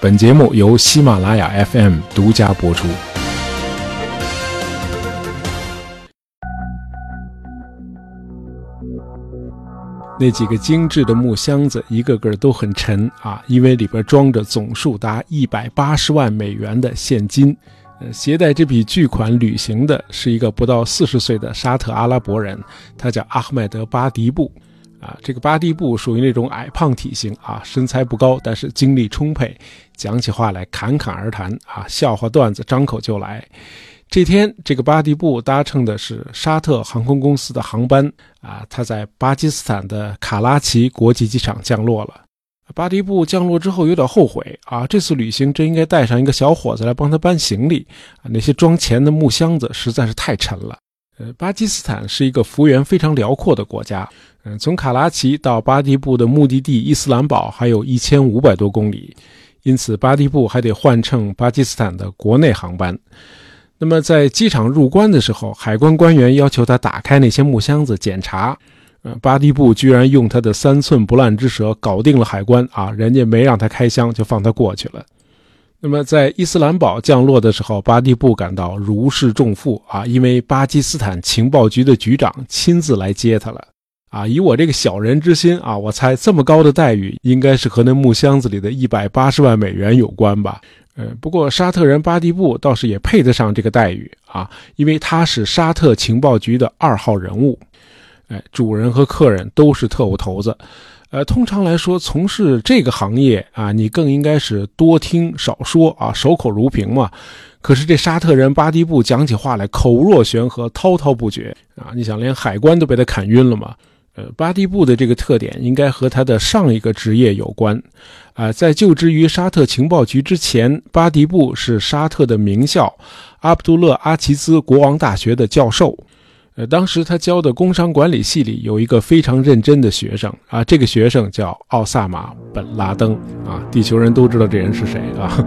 本节目由喜马拉雅 FM 独家播出。那几个精致的木箱子，一个个都很沉啊，因为里边装着总数达一百八十万美元的现金。呃，携带这笔巨款旅行的是一个不到四十岁的沙特阿拉伯人，他叫阿赫迈德·巴迪布。啊，这个巴蒂布属于那种矮胖体型啊，身材不高，但是精力充沛，讲起话来侃侃而谈啊，笑话段子张口就来。这天，这个巴蒂布搭乘的是沙特航空公司的航班啊，他在巴基斯坦的卡拉奇国际机场降落了。巴迪布降落之后有点后悔啊，这次旅行真应该带上一个小伙子来帮他搬行李啊，那些装钱的木箱子实在是太沉了。呃，巴基斯坦是一个幅员非常辽阔的国家，嗯，从卡拉奇到巴迪布的目的地伊斯兰堡还有一千五百多公里，因此巴迪布还得换乘巴基斯坦的国内航班。那么在机场入关的时候，海关官员要求他打开那些木箱子检查。呃，巴迪布居然用他的三寸不烂之舌搞定了海关啊！人家没让他开箱就放他过去了。那么在伊斯兰堡降落的时候，巴蒂布感到如释重负啊，因为巴基斯坦情报局的局长亲自来接他了。啊，以我这个小人之心啊，我猜这么高的待遇应该是和那木箱子里的一百八十万美元有关吧。呃，不过沙特人巴蒂布倒是也配得上这个待遇啊，因为他是沙特情报局的二号人物，哎，主人和客人都是特务头子。呃，通常来说，从事这个行业啊，你更应该是多听少说啊，守口如瓶嘛。可是这沙特人巴迪布讲起话来口若悬河，滔滔不绝啊，你想连海关都被他砍晕了嘛？呃，巴迪布的这个特点应该和他的上一个职业有关，啊，在就职于沙特情报局之前，巴迪布是沙特的名校阿卜杜勒阿齐兹国王大学的教授。呃，当时他教的工商管理系里有一个非常认真的学生啊，这个学生叫奥萨马本拉登啊，地球人都知道这人是谁啊。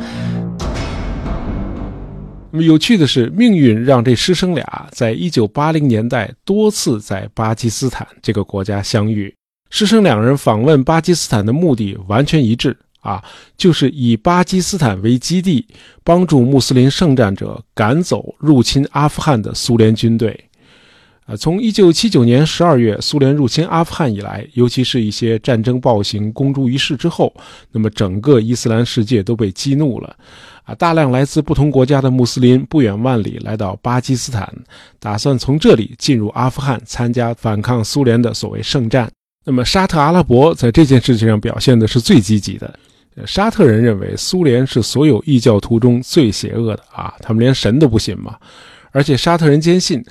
那么有趣的是，命运让这师生俩在一九八零年代多次在巴基斯坦这个国家相遇。师生两人访问巴基斯坦的目的完全一致啊，就是以巴基斯坦为基地，帮助穆斯林圣战者赶走入侵阿富汗的苏联军队。从一九七九年十二月苏联入侵阿富汗以来，尤其是一些战争暴行公诸于世之后，那么整个伊斯兰世界都被激怒了。啊，大量来自不同国家的穆斯林不远万里来到巴基斯坦，打算从这里进入阿富汗参加反抗苏联的所谓圣战。那么沙特阿拉伯在这件事情上表现的是最积极的。沙特人认为苏联是所有异教徒中最邪恶的啊，他们连神都不信嘛。而且沙特人坚信，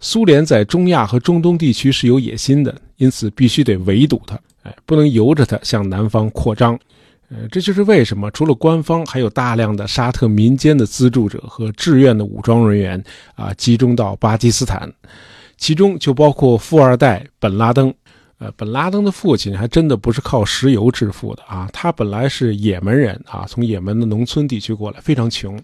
苏联在中亚和中东地区是有野心的，因此必须得围堵他，哎，不能由着他向南方扩张。呃，这就是为什么除了官方，还有大量的沙特民间的资助者和志愿的武装人员啊，集中到巴基斯坦，其中就包括富二代本拉登。呃，本拉登的父亲还真的不是靠石油致富的啊，他本来是也门人啊，从也门的农村地区过来，非常穷。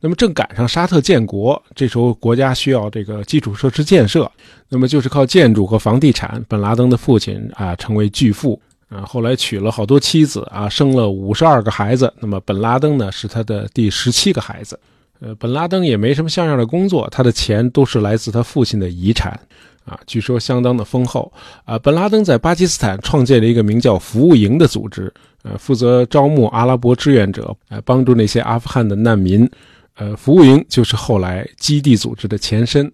那么正赶上沙特建国，这时候国家需要这个基础设施建设，那么就是靠建筑和房地产，本拉登的父亲啊，成为巨富。啊，后来娶了好多妻子啊，生了五十二个孩子。那么本拉登呢，是他的第十七个孩子。呃，本拉登也没什么像样的工作，他的钱都是来自他父亲的遗产，啊，据说相当的丰厚。啊，本拉登在巴基斯坦创建了一个名叫“服务营”的组织，呃，负责招募阿拉伯志愿者，呃帮助那些阿富汗的难民。呃，服务营就是后来基地组织的前身。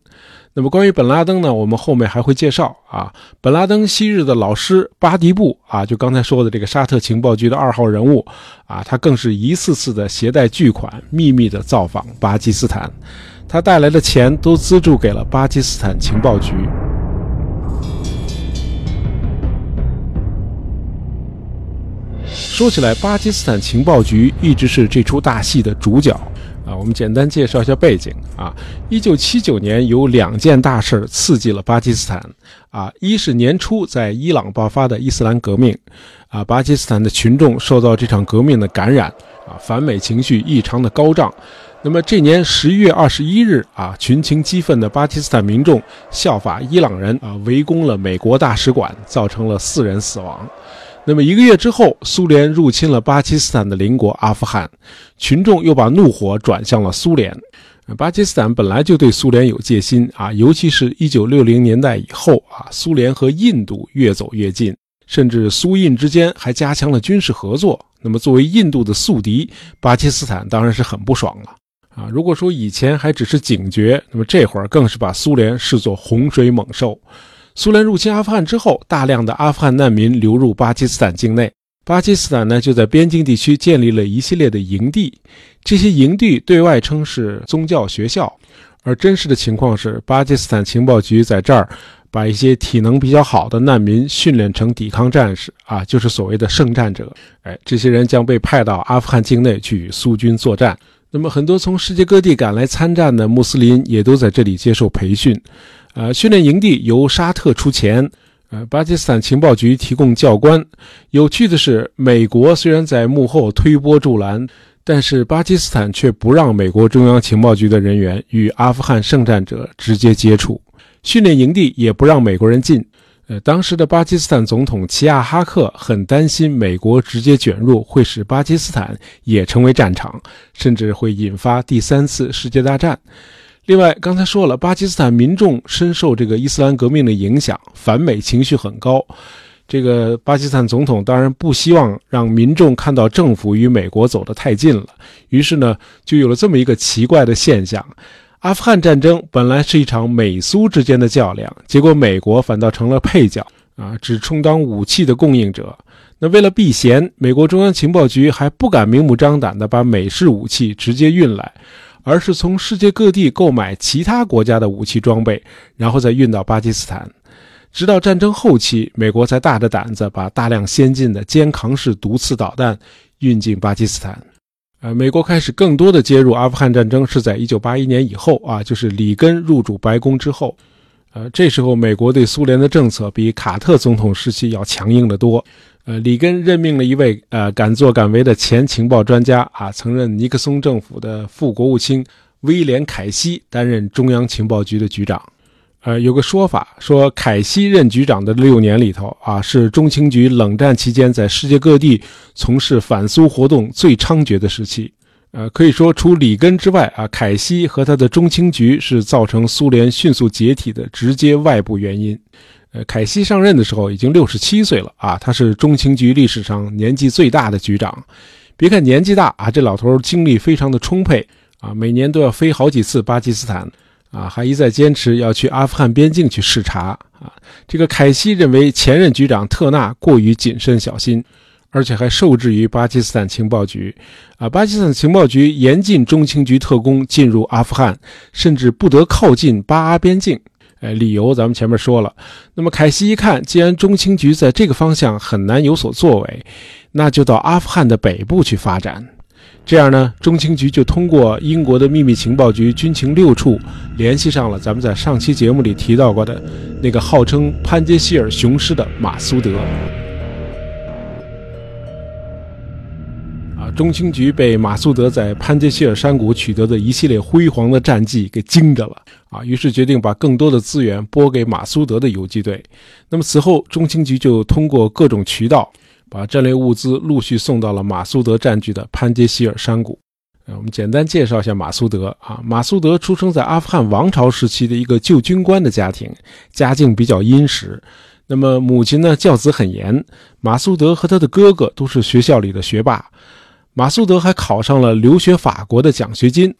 那么关于本拉登呢，我们后面还会介绍啊。本拉登昔日的老师巴迪布啊，就刚才说的这个沙特情报局的二号人物啊，他更是一次次的携带巨款，秘密的造访巴基斯坦，他带来的钱都资助给了巴基斯坦情报局。说起来，巴基斯坦情报局一直是这出大戏的主角。啊，我们简单介绍一下背景啊。一九七九年有两件大事刺激了巴基斯坦啊，一是年初在伊朗爆发的伊斯兰革命，啊，巴基斯坦的群众受到这场革命的感染，啊，反美情绪异常的高涨。那么这年十一月二十一日啊，群情激愤的巴基斯坦民众效法伊朗人啊，围攻了美国大使馆，造成了四人死亡。那么一个月之后，苏联入侵了巴基斯坦的邻国阿富汗，群众又把怒火转向了苏联。巴基斯坦本来就对苏联有戒心啊，尤其是一九六零年代以后啊，苏联和印度越走越近，甚至苏印之间还加强了军事合作。那么作为印度的宿敌，巴基斯坦当然是很不爽了啊。如果说以前还只是警觉，那么这会儿更是把苏联视作洪水猛兽。苏联入侵阿富汗之后，大量的阿富汗难民流入巴基斯坦境内。巴基斯坦呢，就在边境地区建立了一系列的营地。这些营地对外称是宗教学校，而真实的情况是，巴基斯坦情报局在这儿把一些体能比较好的难民训练成抵抗战士啊，就是所谓的圣战者。哎，这些人将被派到阿富汗境内去与苏军作战。那么，很多从世界各地赶来参战的穆斯林也都在这里接受培训。呃，训练营地由沙特出钱，呃，巴基斯坦情报局提供教官。有趣的是，美国虽然在幕后推波助澜，但是巴基斯坦却不让美国中央情报局的人员与阿富汗圣战者直接接触，训练营地也不让美国人进。呃，当时的巴基斯坦总统齐亚哈克很担心美国直接卷入会使巴基斯坦也成为战场，甚至会引发第三次世界大战。另外，刚才说了，巴基斯坦民众深受这个伊斯兰革命的影响，反美情绪很高。这个巴基斯坦总统当然不希望让民众看到政府与美国走得太近了，于是呢，就有了这么一个奇怪的现象：阿富汗战争本来是一场美苏之间的较量，结果美国反倒成了配角啊，只充当武器的供应者。那为了避嫌，美国中央情报局还不敢明目张胆地把美式武器直接运来。而是从世界各地购买其他国家的武器装备，然后再运到巴基斯坦。直到战争后期，美国才大着胆子把大量先进的肩扛式毒刺导弹运进巴基斯坦。呃，美国开始更多的介入阿富汗战争是在1981年以后啊，就是里根入主白宫之后。呃，这时候美国对苏联的政策比卡特总统时期要强硬得多。呃，里根任命了一位呃敢作敢为的前情报专家啊，曾任尼克松政府的副国务卿威廉·凯西担任中央情报局的局长。呃，有个说法说，凯西任局长的六年里头啊，是中情局冷战期间在世界各地从事反苏活动最猖獗的时期。呃，可以说除里根之外啊，凯西和他的中情局是造成苏联迅速解体的直接外部原因。呃，凯西上任的时候已经六十七岁了啊，他是中情局历史上年纪最大的局长。别看年纪大啊，这老头精力非常的充沛啊，每年都要飞好几次巴基斯坦啊，还一再坚持要去阿富汗边境去视察啊。这个凯西认为前任局长特纳过于谨慎小心，而且还受制于巴基斯坦情报局啊。巴基斯坦情报局严禁中情局特工进入阿富汗，甚至不得靠近巴阿边境。哎，理由咱们前面说了。那么凯西一看，既然中情局在这个方向很难有所作为，那就到阿富汗的北部去发展。这样呢，中情局就通过英国的秘密情报局军情六处联系上了咱们在上期节目里提到过的那个号称潘杰希尔雄狮的马苏德。中情局被马苏德在潘杰希尔山谷取得的一系列辉煌的战绩给惊着了啊！于是决定把更多的资源拨给马苏德的游击队。那么此后，中情局就通过各种渠道，把战略物资陆续送到了马苏德占据的潘杰希尔山谷。我们简单介绍一下马苏德啊。马苏德出生在阿富汗王朝时期的一个旧军官的家庭，家境比较殷实。那么母亲呢，教子很严。马苏德和他的哥哥都是学校里的学霸。马苏德还考上了留学法国的奖学金，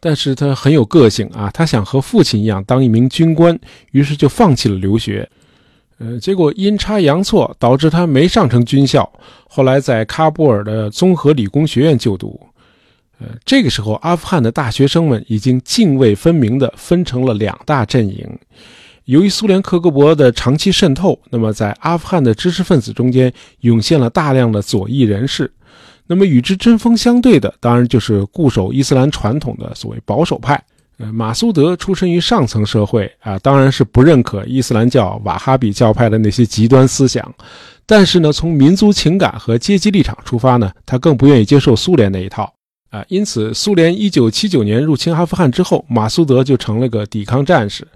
但是他很有个性啊，他想和父亲一样当一名军官，于是就放弃了留学。呃，结果阴差阳错导致他没上成军校，后来在喀布尔的综合理工学院就读。呃，这个时候阿富汗的大学生们已经泾渭分明地分成了两大阵营。由于苏联克格勃的长期渗透，那么在阿富汗的知识分子中间涌现了大量的左翼人士。那么与之针锋相对的，当然就是固守伊斯兰传统的所谓保守派。呃，马苏德出身于上层社会啊，当然是不认可伊斯兰教瓦哈比教派的那些极端思想。但是呢，从民族情感和阶级立场出发呢，他更不愿意接受苏联那一套啊。因此，苏联1979年入侵阿富汗之后，马苏德就成了个抵抗战士。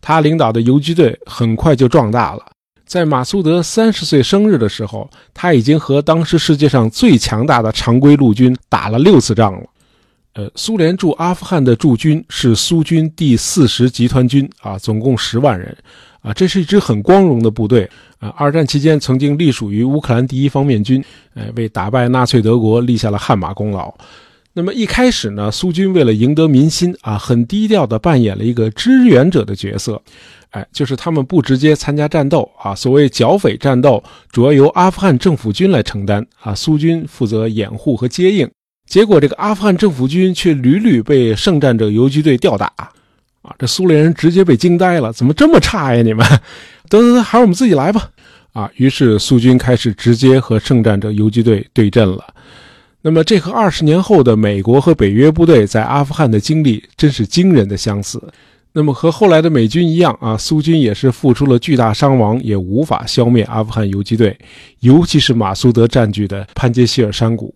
他领导的游击队很快就壮大了。在马苏德三十岁生日的时候，他已经和当时世界上最强大的常规陆军打了六次仗了。呃，苏联驻阿富汗的驻军是苏军第四十集团军啊，总共十万人啊，这是一支很光荣的部队啊。二战期间曾经隶属于乌克兰第一方面军，呃，为打败纳粹德国立下了汗马功劳。那么一开始呢，苏军为了赢得民心啊，很低调地扮演了一个支援者的角色，哎，就是他们不直接参加战斗啊。所谓剿匪战斗，主要由阿富汗政府军来承担啊，苏军负责掩护和接应。结果，这个阿富汗政府军却屡屡被圣战者游击队吊打，啊，这苏联人直接被惊呆了，怎么这么差呀？你们，得得得，还是我们自己来吧，啊，于是苏军开始直接和圣战者游击队对阵了。那么，这和二十年后的美国和北约部队在阿富汗的经历真是惊人的相似。那么，和后来的美军一样，啊，苏军也是付出了巨大伤亡，也无法消灭阿富汗游击队，尤其是马苏德占据的潘杰希尔山谷。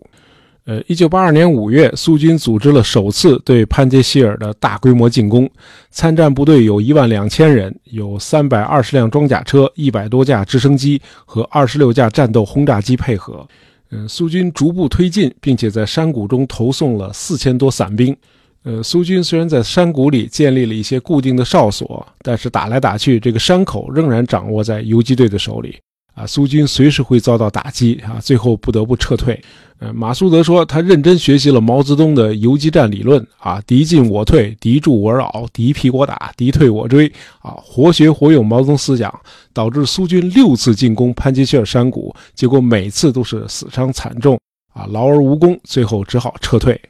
呃，一九八二年五月，苏军组织了首次对潘杰希尔的大规模进攻。参战部队有一万两千人，有三百二十辆装甲车、一百多架直升机和二十六架战斗轰炸机配合。嗯，苏军逐步推进，并且在山谷中投送了四千多伞兵。呃，苏军虽然在山谷里建立了一些固定的哨所，但是打来打去，这个山口仍然掌握在游击队的手里。啊，苏军随时会遭到打击啊，最后不得不撤退。呃，马苏德说，他认真学习了毛泽东的游击战理论啊，敌进我退，敌驻我扰，敌疲我打，敌退我追啊，活学活用毛泽东思想，导致苏军六次进攻潘杰希尔山谷，结果每次都是死伤惨重啊，劳而无功，最后只好撤退。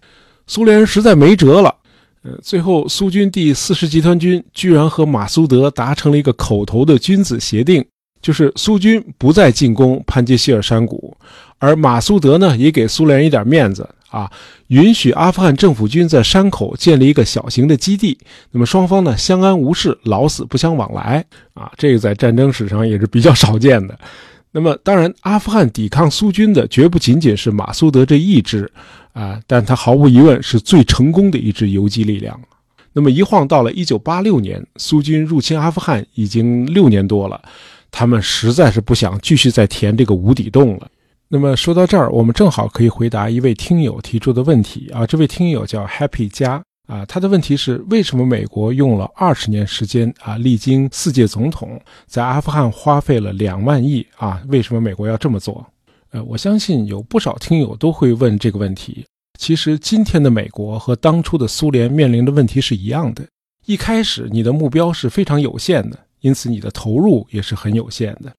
苏联实在没辙了，呃，最后苏军第四十集团军居然和马苏德达成了一个口头的君子协定。就是苏军不再进攻潘杰希尔山谷，而马苏德呢也给苏联一点面子啊，允许阿富汗政府军在山口建立一个小型的基地。那么双方呢相安无事，老死不相往来啊，这个在战争史上也是比较少见的。那么当然，阿富汗抵抗苏军的绝不仅仅是马苏德这一支啊，但他毫无疑问是最成功的一支游击力量。那么一晃到了1986年，苏军入侵阿富汗已经六年多了。他们实在是不想继续再填这个无底洞了。那么说到这儿，我们正好可以回答一位听友提出的问题啊。这位听友叫 Happy 加啊，他的问题是：为什么美国用了二十年时间啊，历经四届总统，在阿富汗花费了两万亿啊？为什么美国要这么做？呃，我相信有不少听友都会问这个问题。其实今天的美国和当初的苏联面临的问题是一样的。一开始你的目标是非常有限的。因此，你的投入也是很有限的。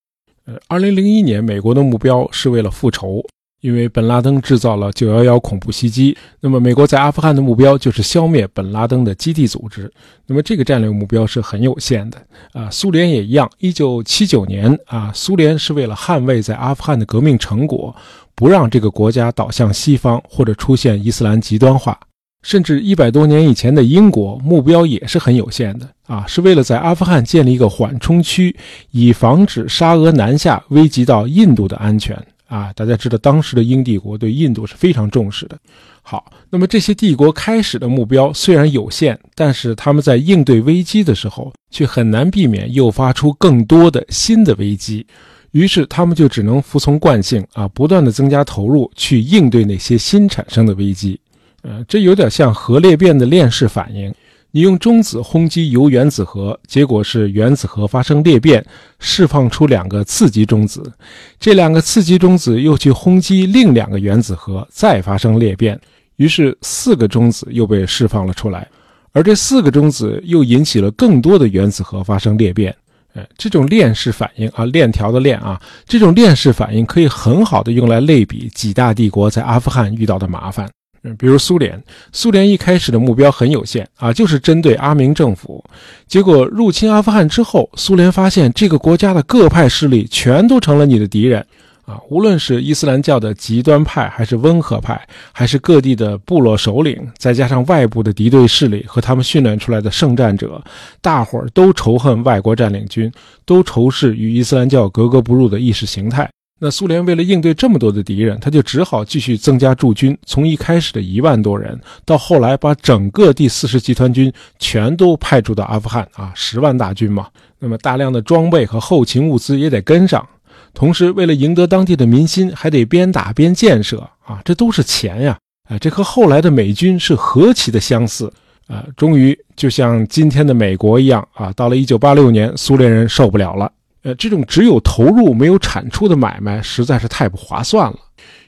呃，二零零一年，美国的目标是为了复仇，因为本拉登制造了九幺幺恐怖袭击。那么，美国在阿富汗的目标就是消灭本拉登的基地组织。那么，这个战略目标是很有限的。啊，苏联也一样。一九七九年，啊，苏联是为了捍卫在阿富汗的革命成果，不让这个国家倒向西方或者出现伊斯兰极端化。甚至一百多年以前的英国目标也是很有限的啊，是为了在阿富汗建立一个缓冲区，以防止沙俄南下危及到印度的安全啊。大家知道，当时的英帝国对印度是非常重视的。好，那么这些帝国开始的目标虽然有限，但是他们在应对危机的时候，却很难避免诱发出更多的新的危机，于是他们就只能服从惯性啊，不断的增加投入去应对那些新产生的危机。呃，这有点像核裂变的链式反应。你用中子轰击铀原子核，结果是原子核发生裂变，释放出两个次级中子。这两个次级中子又去轰击另两个原子核，再发生裂变，于是四个中子又被释放了出来。而这四个中子又引起了更多的原子核发生裂变。呃，这种链式反应啊，链条的链啊，这种链式反应可以很好的用来类比几大帝国在阿富汗遇到的麻烦。嗯，比如苏联，苏联一开始的目标很有限啊，就是针对阿明政府。结果入侵阿富汗之后，苏联发现这个国家的各派势力全都成了你的敌人啊，无论是伊斯兰教的极端派，还是温和派，还是各地的部落首领，再加上外部的敌对势力和他们训练出来的圣战者，大伙儿都仇恨外国占领军，都仇视与伊斯兰教格格不入的意识形态。那苏联为了应对这么多的敌人，他就只好继续增加驻军，从一开始的一万多人，到后来把整个第四十集团军全都派驻到阿富汗啊，十万大军嘛。那么大量的装备和后勤物资也得跟上，同时为了赢得当地的民心，还得边打边建设啊，这都是钱呀！啊，这和后来的美军是何其的相似啊！终于就像今天的美国一样啊，到了一九八六年，苏联人受不了了。呃，这种只有投入没有产出的买卖实在是太不划算了，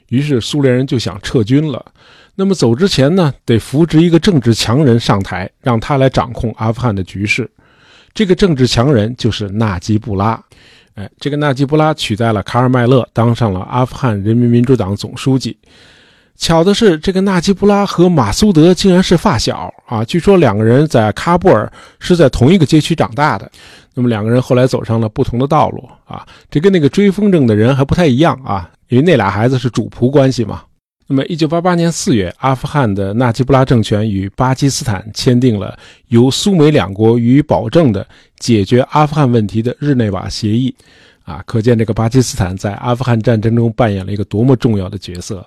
于是苏联人就想撤军了。那么走之前呢，得扶植一个政治强人上台，让他来掌控阿富汗的局势。这个政治强人就是纳吉布拉。哎，这个纳吉布拉取代了卡尔迈勒，当上了阿富汗人民民主党总书记。巧的是，这个纳吉布拉和马苏德竟然是发小啊！据说两个人在喀布尔是在同一个街区长大的。那么两个人后来走上了不同的道路啊，这跟那个追风筝的人还不太一样啊，因为那俩孩子是主仆关系嘛。那么一九八八年四月，阿富汗的纳吉布拉政权与巴基斯坦签订了由苏美两国予以保证的解决阿富汗问题的日内瓦协议，啊，可见这个巴基斯坦在阿富汗战争中扮演了一个多么重要的角色。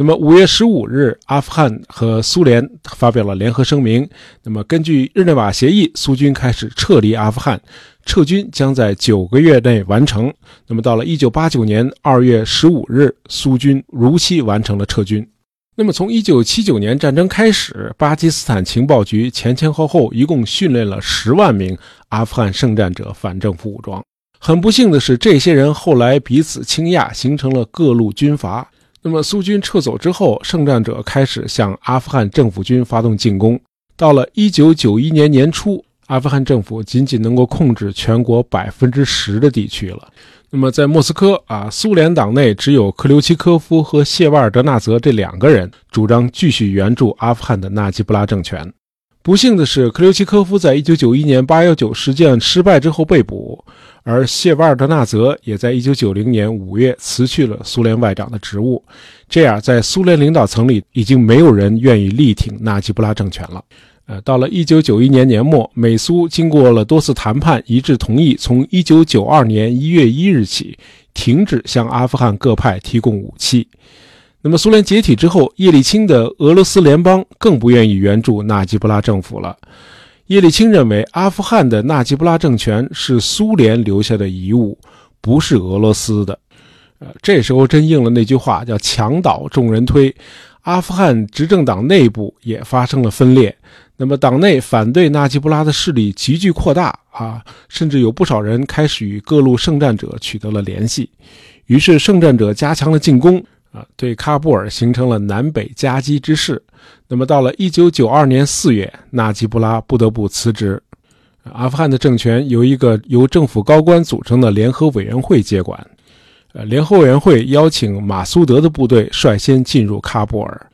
那么五月十五日，阿富汗和苏联发表了联合声明。那么根据日内瓦协议，苏军开始撤离阿富汗，撤军将在九个月内完成。那么到了一九八九年二月十五日，苏军如期完成了撤军。那么从一九七九年战争开始，巴基斯坦情报局前前后后一共训练了十万名阿富汗圣战者反政府武装。很不幸的是，这些人后来彼此倾轧，形成了各路军阀。那么苏军撤走之后，圣战者开始向阿富汗政府军发动进攻。到了一九九一年年初，阿富汗政府仅仅能够控制全国百分之十的地区了。那么在莫斯科啊，苏联党内只有克留奇科夫和谢瓦尔德纳泽这两个人主张继续援助阿富汗的纳吉布拉政权。不幸的是，克留奇科夫在1991年819事件失败之后被捕。而谢瓦尔德纳泽也在1990年5月辞去了苏联外长的职务，这样在苏联领导层里已经没有人愿意力挺纳吉布拉政权了。呃，到了1991年年末，美苏经过了多次谈判，一致同意从1992年1月1日起停止向阿富汗各派提供武器。那么，苏联解体之后，叶利钦的俄罗斯联邦更不愿意援助纳吉布拉政府了。叶利钦认为，阿富汗的纳吉布拉政权是苏联留下的遗物，不是俄罗斯的。呃，这时候真应了那句话，叫“墙倒众人推”。阿富汗执政党内部也发生了分裂，那么党内反对纳吉布拉的势力急剧扩大啊，甚至有不少人开始与各路圣战者取得了联系。于是，圣战者加强了进攻。啊，对喀布尔形成了南北夹击之势。那么，到了一九九二年四月，纳吉布拉不得不辞职。阿富汗的政权由一个由政府高官组成的联合委员会接管。呃，联合委员会邀请马苏德的部队率先进入喀布尔。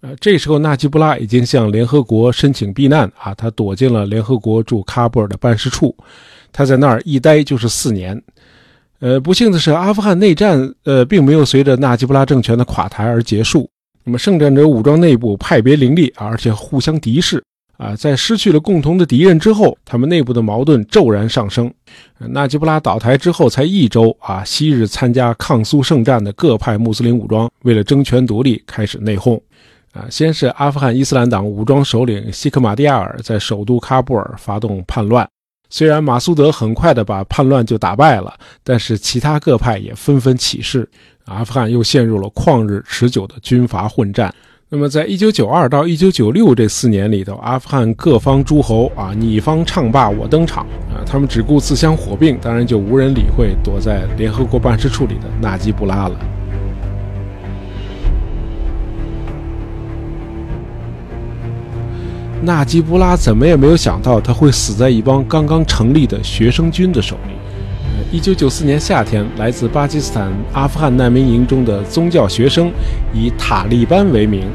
呃，这时候纳吉布拉已经向联合国申请避难啊，他躲进了联合国驻喀布尔的办事处。他在那儿一待就是四年。呃，不幸的是，阿富汗内战呃并没有随着纳吉布拉政权的垮台而结束。那么，圣战者武装内部派别林立，而且互相敌视啊。在失去了共同的敌人之后，他们内部的矛盾骤然上升。纳吉布拉倒台之后才一周啊，昔日参加抗苏圣战的各派穆斯林武装为了争权夺利开始内讧啊。先是阿富汗伊斯兰党武装首领西克马蒂亚尔在首都喀布尔发动叛乱。虽然马苏德很快的把叛乱就打败了，但是其他各派也纷纷起事，阿富汗又陷入了旷日持久的军阀混战。那么，在一九九二到一九九六这四年里头，阿富汗各方诸侯啊，你方唱罢我登场啊，他们只顾自相火并，当然就无人理会躲在联合国办事处里的纳吉布拉了。纳吉布拉怎么也没有想到，他会死在一帮刚刚成立的学生军的手里。一九九四年夏天，来自巴基斯坦阿富汗难民营中的宗教学生以塔利班为名，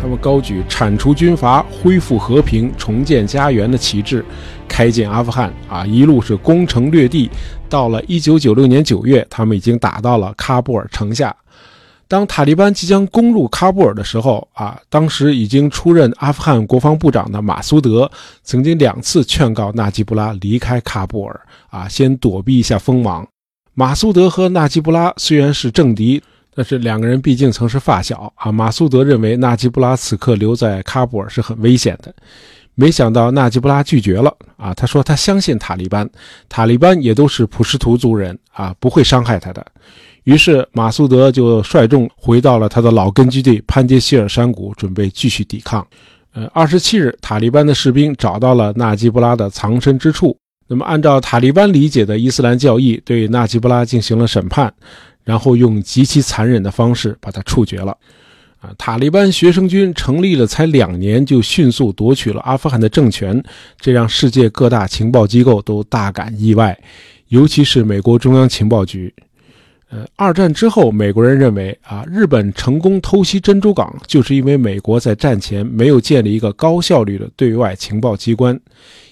他们高举铲除军阀、恢复和平、重建家园的旗帜，开进阿富汗。啊，一路是攻城略地。到了一九九六年九月，他们已经打到了喀布尔城下。当塔利班即将攻入喀布尔的时候，啊，当时已经出任阿富汗国防部长的马苏德曾经两次劝告纳吉布拉离开喀布尔，啊，先躲避一下锋芒。马苏德和纳吉布拉虽然是政敌，但是两个人毕竟曾是发小啊。马苏德认为纳吉布拉此刻留在喀布尔是很危险的，没想到纳吉布拉拒绝了啊。他说他相信塔利班，塔利班也都是普什图族人啊，不会伤害他的。于是马苏德就率众回到了他的老根据地潘杰希尔山谷，准备继续抵抗。呃，二十七日，塔利班的士兵找到了纳吉布拉的藏身之处。那么，按照塔利班理解的伊斯兰教义，对纳吉布拉进行了审判，然后用极其残忍的方式把他处决了。啊，塔利班学生军成立了才两年，就迅速夺取了阿富汗的政权，这让世界各大情报机构都大感意外，尤其是美国中央情报局。呃，二战之后，美国人认为啊，日本成功偷袭珍珠港，就是因为美国在战前没有建立一个高效率的对外情报机关。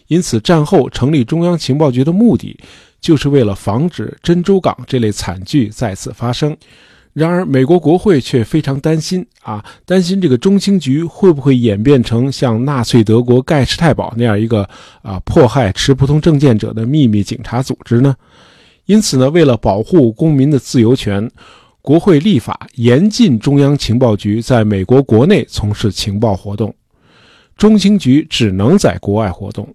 因此，战后成立中央情报局的目的，就是为了防止珍珠港这类惨剧再次发生。然而，美国国会却非常担心啊，担心这个中情局会不会演变成像纳粹德国盖世太保那样一个啊迫害持不同政见者的秘密警察组织呢？因此呢，为了保护公民的自由权，国会立法严禁中央情报局在美国国内从事情报活动，中情局只能在国外活动。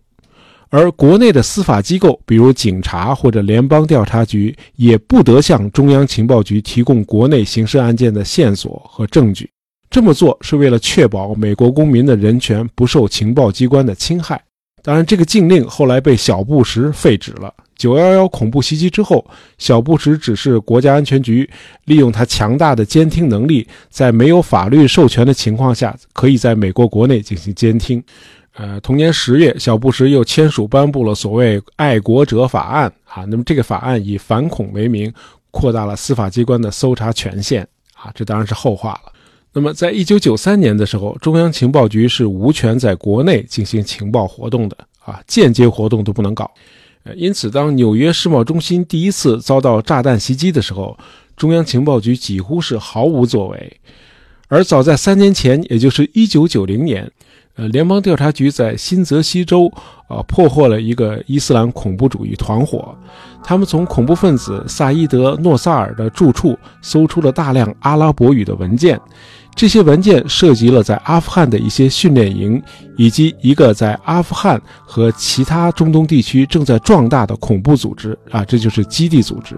而国内的司法机构，比如警察或者联邦调查局，也不得向中央情报局提供国内刑事案件的线索和证据。这么做是为了确保美国公民的人权不受情报机关的侵害。当然，这个禁令后来被小布什废止了。九幺幺恐怖袭击之后，小布什指示国家安全局利用他强大的监听能力，在没有法律授权的情况下，可以在美国国内进行监听。呃，同年十月，小布什又签署颁布了所谓《爱国者法案》啊。那么这个法案以反恐为名，扩大了司法机关的搜查权限啊。这当然是后话了。那么，在一九九三年的时候，中央情报局是无权在国内进行情报活动的啊，间接活动都不能搞。因此，当纽约世贸中心第一次遭到炸弹袭击的时候，中央情报局几乎是毫无作为。而早在三年前，也就是一九九零年。呃，联邦调查局在新泽西州啊破获了一个伊斯兰恐怖主义团伙，他们从恐怖分子萨伊德·诺萨尔的住处搜出了大量阿拉伯语的文件，这些文件涉及了在阿富汗的一些训练营，以及一个在阿富汗和其他中东地区正在壮大的恐怖组织啊，这就是基地组织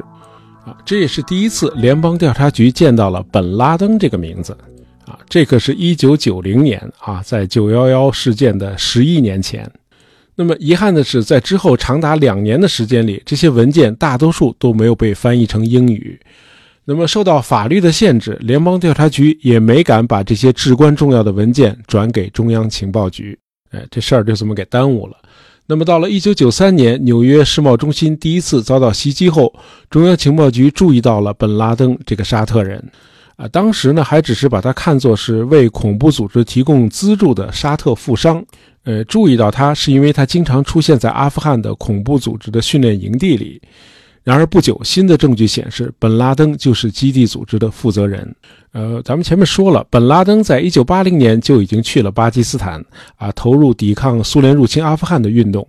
啊，这也是第一次联邦调查局见到了本拉登这个名字。啊，这可是一九九零年啊，在九幺幺事件的十一年前。那么遗憾的是，在之后长达两年的时间里，这些文件大多数都没有被翻译成英语。那么受到法律的限制，联邦调查局也没敢把这些至关重要的文件转给中央情报局。哎，这事儿就这么给耽误了。那么到了一九九三年，纽约世贸中心第一次遭到袭击后，中央情报局注意到了本拉登这个沙特人。啊，当时呢还只是把他看作是为恐怖组织提供资助的沙特富商，呃，注意到他是因为他经常出现在阿富汗的恐怖组织的训练营地里。然而不久，新的证据显示，本拉登就是基地组织的负责人。呃，咱们前面说了，本拉登在一九八零年就已经去了巴基斯坦，啊，投入抵抗苏联入侵阿富汗的运动。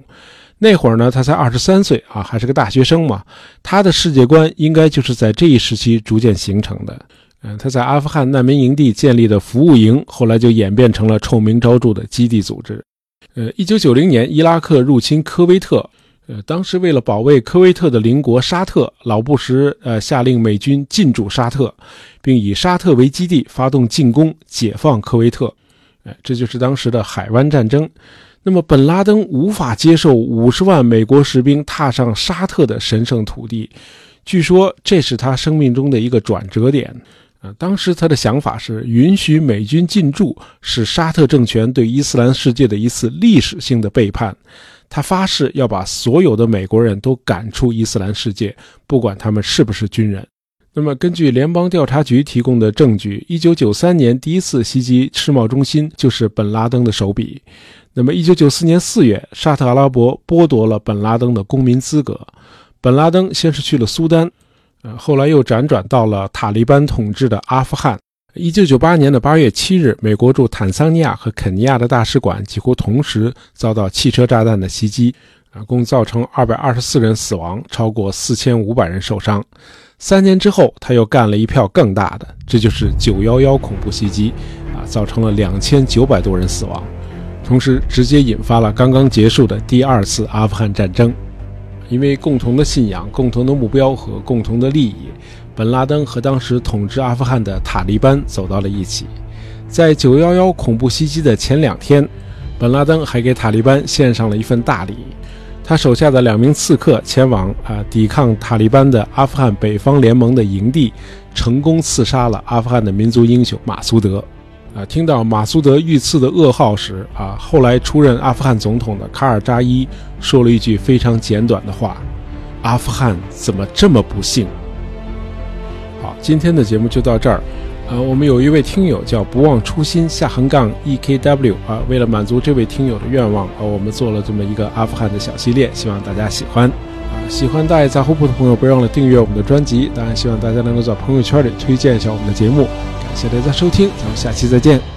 那会儿呢，他才二十三岁啊，还是个大学生嘛。他的世界观应该就是在这一时期逐渐形成的。嗯，他在阿富汗难民营地建立的服务营，后来就演变成了臭名昭著的基地组织。呃，一九九零年，伊拉克入侵科威特，呃，当时为了保卫科威特的邻国沙特，老布什呃下令美军进驻沙特，并以沙特为基地发动进攻，解放科威特。哎，这就是当时的海湾战争。那么，本拉登无法接受五十万美国士兵踏上沙特的神圣土地，据说这是他生命中的一个转折点。当时他的想法是允许美军进驻，是沙特政权对伊斯兰世界的一次历史性的背叛。他发誓要把所有的美国人都赶出伊斯兰世界，不管他们是不是军人。那么，根据联邦调查局提供的证据，1993年第一次袭击世贸中心就是本拉登的手笔。那么，1994年4月，沙特阿拉伯剥夺了本拉登的公民资格。本拉登先是去了苏丹。呃，后来又辗转到了塔利班统治的阿富汗。一九九八年的八月七日，美国驻坦桑尼亚和肯尼亚的大使馆几乎同时遭到汽车炸弹的袭击。啊，共造成二百二十四人死亡，超过四千五百人受伤。三年之后，他又干了一票更大的，这就是九幺幺恐怖袭击，啊，造成了两千九百多人死亡，同时直接引发了刚刚结束的第二次阿富汗战争。因为共同的信仰、共同的目标和共同的利益，本拉登和当时统治阿富汗的塔利班走到了一起。在九幺幺恐怖袭击的前两天，本拉登还给塔利班献上了一份大礼。他手下的两名刺客前往啊抵抗塔利班的阿富汗北方联盟的营地，成功刺杀了阿富汗的民族英雄马苏德。啊，听到马苏德遇刺的噩耗时，啊，后来出任阿富汗总统的卡尔扎伊说了一句非常简短的话：“阿富汗怎么这么不幸？”今天的节目就到这儿。呃，我们有一位听友叫不忘初心下横杠 e k w 啊，为了满足这位听友的愿望，啊，我们做了这么一个阿富汗的小系列，希望大家喜欢。啊，喜欢大爷杂货铺的朋友，别忘了订阅我们的专辑。当然，希望大家能够在朋友圈里推荐一下我们的节目。感谢大家收听，咱们下期再见。